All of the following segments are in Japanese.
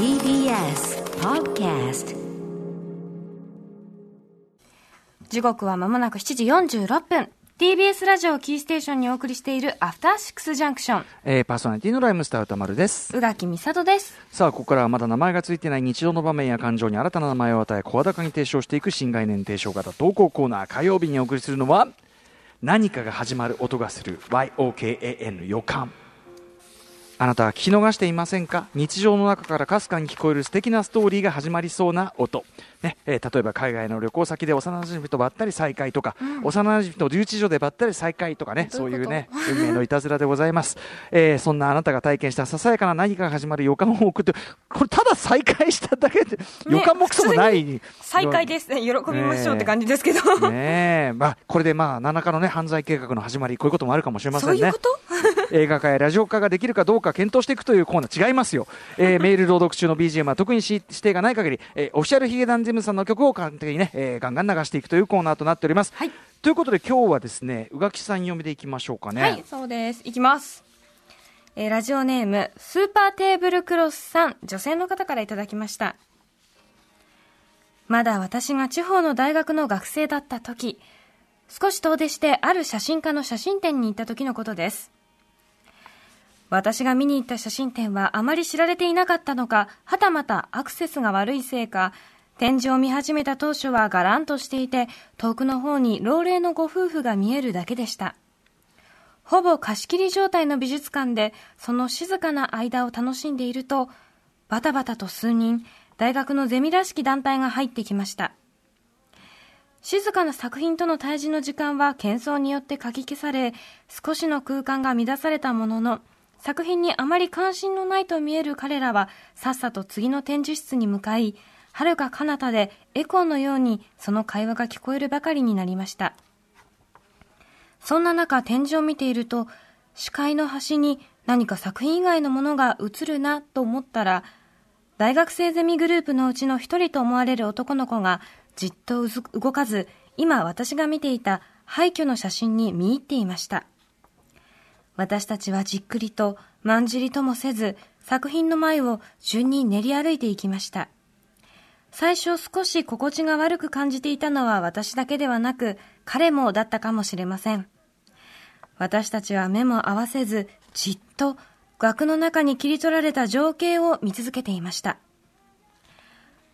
TBS Podcast 時刻はまもなく7時46分。TBS ラジオキーステーションにお送りしているアフターシックスジャンクションえー、パーソナリティのライムスター歌丸です。宇垣美里です。さあ、ここからはまだ名前がついていない日常の場面や感情に新たな名前を与え、声高に提唱していく新概念提唱型投稿コーナー、火曜日にお送りするのは、何かが始まる音がする YOKAN 予感。あなたは聞き逃していませんか？日常の中からかすかに聞こえる素敵なストーリーが始まりそうな音。ねえー例えば海外の旅行先で幼馴染とばったり再会とか、幼馴染と留置所でばったり再会とかね、そういうね、運命のいたずらでございます。えーそんなあなたが体験したささやかな何かが始まる予感を送って、これただ再会しただけで、予感もクソもない。再開ですね喜びましょうって感じですけど、ねえ、まあ、これでまあ、何らかのね、犯罪計画の始まり、こういうこともあるかもしれませんね。そういうこと？映画化やラジオ化ができるかどうか検討していくというコーナー違いますよ。えー メール朗読中の BGM は特にし指定がない限り、えーオフィシャルヒゲダンジムさんの曲を完璧にね、えーガンガン流していくというコーナーとなっております。はいということで今日はですね、宇垣さん読みでいきましょうかね。はいそうですいきますえーラジオネームスーパーテーブルクロスさん女性の方からいただきましたまだ私が地方の大学の学生だった時少し遠出してある写真家の写真展に行った時のことです私が見に行った写真展はあまり知られていなかったのか、はたまたアクセスが悪いせいか、展示を見始めた当初はガランとしていて、遠くの方に老齢のご夫婦が見えるだけでした。ほぼ貸し切り状態の美術館で、その静かな間を楽しんでいると、バタバタと数人、大学のゼミらしき団体が入ってきました。静かな作品との対峙の時間は喧騒によってかき消され、少しの空間が乱されたものの、作品にあまり関心のないと見える彼らは、さっさと次の展示室に向かい、遥か彼方でエコーのようにその会話が聞こえるばかりになりました。そんな中、展示を見ていると、視界の端に何か作品以外のものが映るなと思ったら、大学生ゼミグループのうちの一人と思われる男の子がじっと動かず、今私が見ていた廃墟の写真に見入っていました。私たちはじっくりと、まんじりともせず、作品の前を順に練り歩いていきました。最初少し心地が悪く感じていたのは私だけではなく、彼もだったかもしれません。私たちは目も合わせず、じっと額の中に切り取られた情景を見続けていました。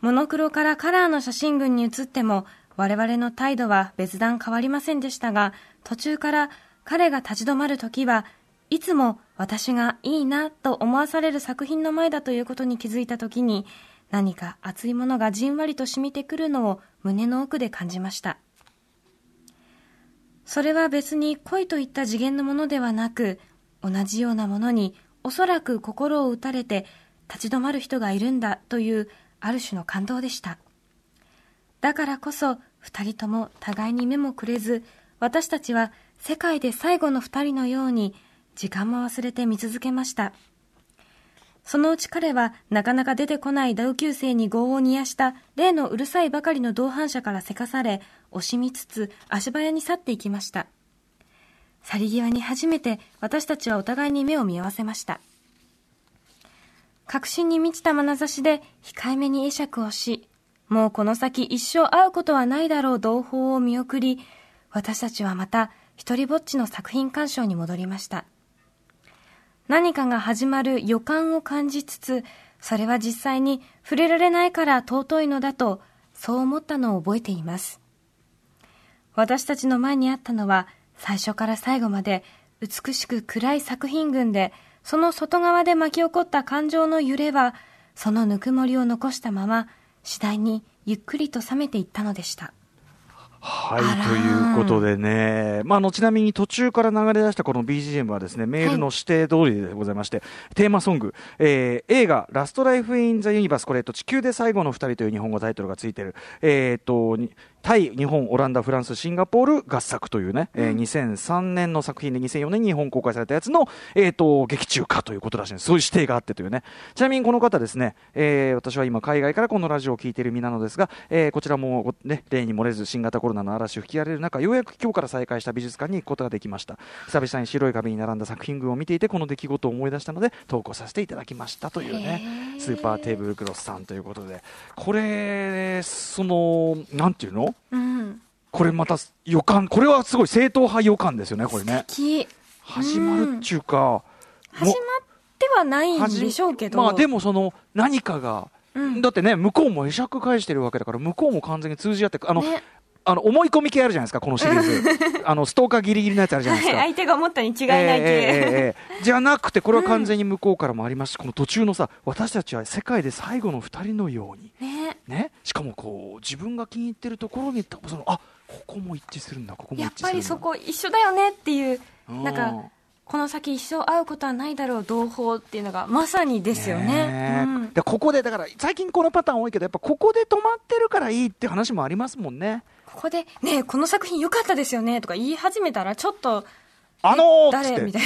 モノクロからカラーの写真群に移っても、我々の態度は別段変わりませんでしたが、途中から彼が立ち止まるときはいつも私がいいなと思わされる作品の前だということに気づいたときに、何か熱いものがじんわりと染みてくるのを胸の奥で感じました。それは別に恋といった次元のものではなく、同じようなものにおそらく心を打たれて立ち止まる人がいるんだというある種の感動でした。だからこそ二人とも互いに目もくれず、私たちは世界で最後の二人のように時間も忘れて見続けました。そのうち彼はなかなか出てこない同級生に業を煮やした例のうるさいばかりの同伴者からせかされ、惜しみつつ足早に去っていきました。去り際に初めて私たちはお互いに目を見合わせました。確信に満ちた眼差しで控えめに会釈をし、もうこの先一生会うことはないだろう同胞を見送り、私たちはまた一人ぼっちの作品鑑賞に戻りました。何かが始まる予感を感じつつ、それは実際に触れられないから尊いのだと、そう思ったのを覚えています。私たちの前にあったのは、最初から最後まで美しく暗い作品群で、その外側で巻き起こった感情の揺れは、そのぬくもりを残したまま、次第にゆっくりと冷めていったのでした。はいということでね、まあ、あのちなみに途中から流れ出したこの BGM はですね、メールの指定通りでございまして、テーマソング、えー映画、ラストライフ・イン・ザ・ユニバース、これ、えっと、地球で最後の二人という日本語タイトルがついてる、えーっと、にタイ、日本、オランダ、フランス、シンガポール合作というね、えー2003年の作品で2004年に日本公開されたやつの、えー、と劇中歌ということらしいんです。そういう指定があってというね。ちなみにこの方ですね、えー私は今海外からこのラジオを聞いている身なのですが、えーこちらも、ね、例に漏れず新型コロナの嵐を吹き荒れる中、ようやく今日から再開した美術館に行くことができました。久々に白い壁に並んだ作品群を見ていて、この出来事を思い出したので、投稿させていただきましたというね、スーパーテーブルクロスさんということで、これ、その、なんていうの？うん。これまた予感、これはすごい正統派予感ですよね、これね。き、始まるっちゅうか、始まってはないんでしょうけど。まあでもその何かが、うんだってね、向こうも会釈返してるわけだから、向こうも完全に通じ合って、あの、ねあの思い込み系あるじゃないですか、このシリーズ。あのストーカーギリギリのやつあるじゃないですか。相手が思ったに違いない系。えーじゃなくて、これは完全に向こうからもありますし、この途中のさ、私たちは世界で最後の2人のように、ねね、しかもこう自分が気に入ってるところに、そのあここも一致するんだ、ここも一やっ致するんだ。ぱりそこ一緒だよねっていう、うんなんか、この先一生会うことはないだろう同胞っていうのがまさにですよね。うんでここでだから最近このパターン多いけどやっぱここで止まってるからいいって話もありますもんねここで、ねえこの作品良かったですよねとか言い始めたら、ちょっと、あのー誰？みたい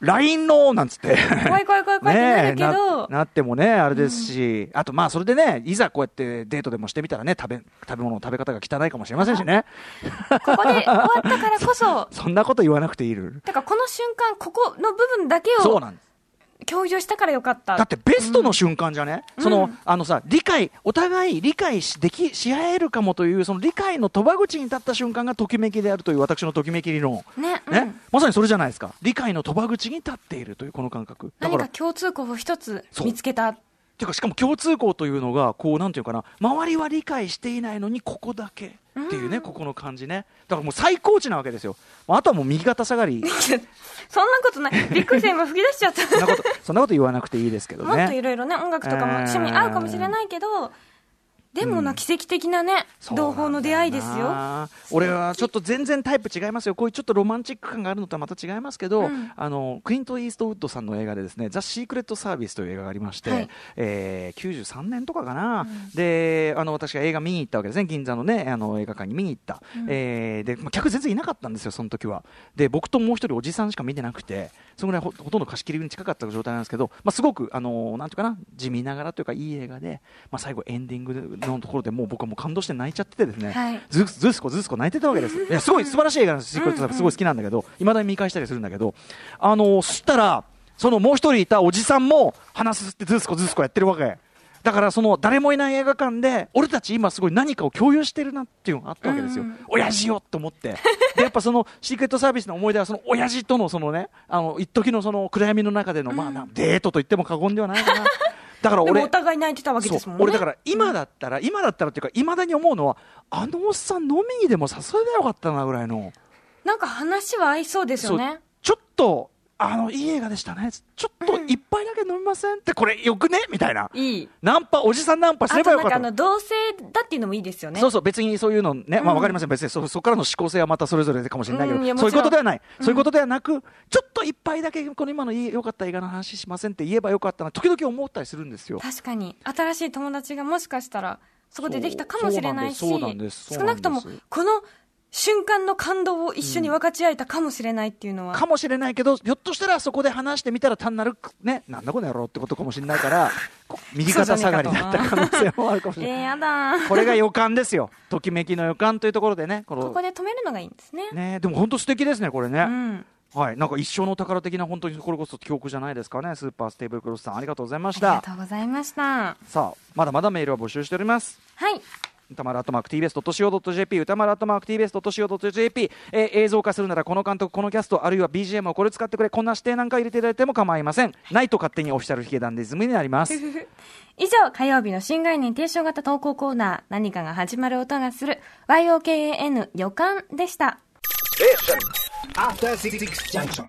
LINE のなんつって。な。怖い怖い怖い怖いってなるけど、ななってもねあれですし、あとまあそれでねいざこうやってデートでもしてみたらね食べ食べ物の食べ方が汚いかもしれませんしね。ここで終わったからこ そ、そんなこと言わなくていい。るだからこの瞬間、ここの部分だけをそうなんです共有したからよかった。だってベストの瞬間じゃね、その、うんあのさ、理解、お互い理解し、でき、し合えるかもという、その理解の賭場口に立った瞬間がときめきであるという私のときめき理論。ね、うんね、まさにそれじゃないですか。理解の賭場口に立っているというこの感覚。だから、何か共通項を一つ見つけた。ていうかしかも共通項というのが、こう、なんていうかな、周りは理解していないのに、ここだけっていうね、ここの感じね。だからもう最高値なわけですよ。あとはもう右肩下がり。そんなことない。びっくりして今吹き出しちゃった。そんなこと、そんなこと言わなくていいですけどもっといね。ろいろね、音楽とかもえー趣味合うかもしれないけど、でもな、奇跡的なね、同胞の出会いですよ。よ。俺はちょっと全然タイプ違いますよ。こういうちょっとロマンチック感があるのとはまた違いますけど、うんあの、クイント・イーストウッドさんの映画でですね、ザ・シークレット・サービスという映画がありまして、はいえー93年とかかな、で、あの、私が映画見に行ったわけですね。銀座のね、あの、映画館に見に行った。えーで、まあ客全然いなかったんですよ、その時は。で、僕ともう一人おじさんしか見てなくて、そのぐらいほほとんど貸し切りに近かった状態なんですけど、まあ、すごく、あの、なんていうかな、地味ながらというか、いい映画で、まあ、最後エンディングのところでもう僕はもう感動して泣いちゃっててですね、はいずずすこずすこ泣いてたわけです。いや、すごい素晴らしい映画なんです。シークレットすごい好きなんだけど、いまだに見返したりするんだけど、あの、そしたら、そのもう一人いたおじさんも話すってずすこずすこやってるわけ。だからその誰もいない映画館で俺たち今すごい何かを共有してるなっていうのがあったわけですよ、うん親父よと思って。でやっぱそのシークレットサービスの思い出はその親父とのそのねあの一時のその暗闇の中での、まあなデートと言っても過言ではないかな。だから俺お互い泣いてたわけですもんね。俺だから今だったら、今だったらっていうかいまだに思うのはあのおっさん飲みにでも誘えばよかったなぐらいの。なんか話は合いそうですよね。ちょっとあのいい映画でしたね。ちょっと一杯だけ飲みません？ってこれよくね？みたいな。いい。ナンパおじさんナンパすれあとなんかあの、ばよかった同性だっていうのもいいですよね。そうそう、別にそういうのね、まあうんわかりません。別にそ、そこからの思考性はまたそれぞれかもしれないけど、そうん。いうことではない。そういうことではなく、ちょっと一杯だけこの今のいい良かった映画の話しませんって言えばよかったな、時々思ったりするんですよ。確かに。新しい友達がもしかしたら、そこでできたかもしれないし、少なくとも、この瞬間の感動を一緒に分かち合えたかもしれないっていうのは。かもしれないけど、ひょっとしたらそこで話してみたら単なる、ね、なんだこの野郎ってことかもしれないから、右肩下がりだった可能性もあるかもしえー、れない。やだこれが予感ですよ。ときめきの予感というところでね、ここで止めるのがいいんですね。ね、でも本当素敵ですね、これね。うん。はい、なんか一生の宝的な本当にこれこそ記憶じゃないですかね。スーパーステーブルクロスさん、ありがとうございました。ありがとうございました。さあ、まだまだメールは募集しております。はい。歌丸アットマーク TBS.CO.JP 歌丸アットマーク TBS.CO.JP、えー映像化するならこの監督このキャストあるいは BGM をこれ使ってくれこんな指定なんか入れていただいても構いませんないと勝手にオフィシャルヒゲダンディズムになります 以上、火曜日の新概念提唱型投稿コーナー、何かが始まる音がする、YOKAN 予感でした。After Six Junction.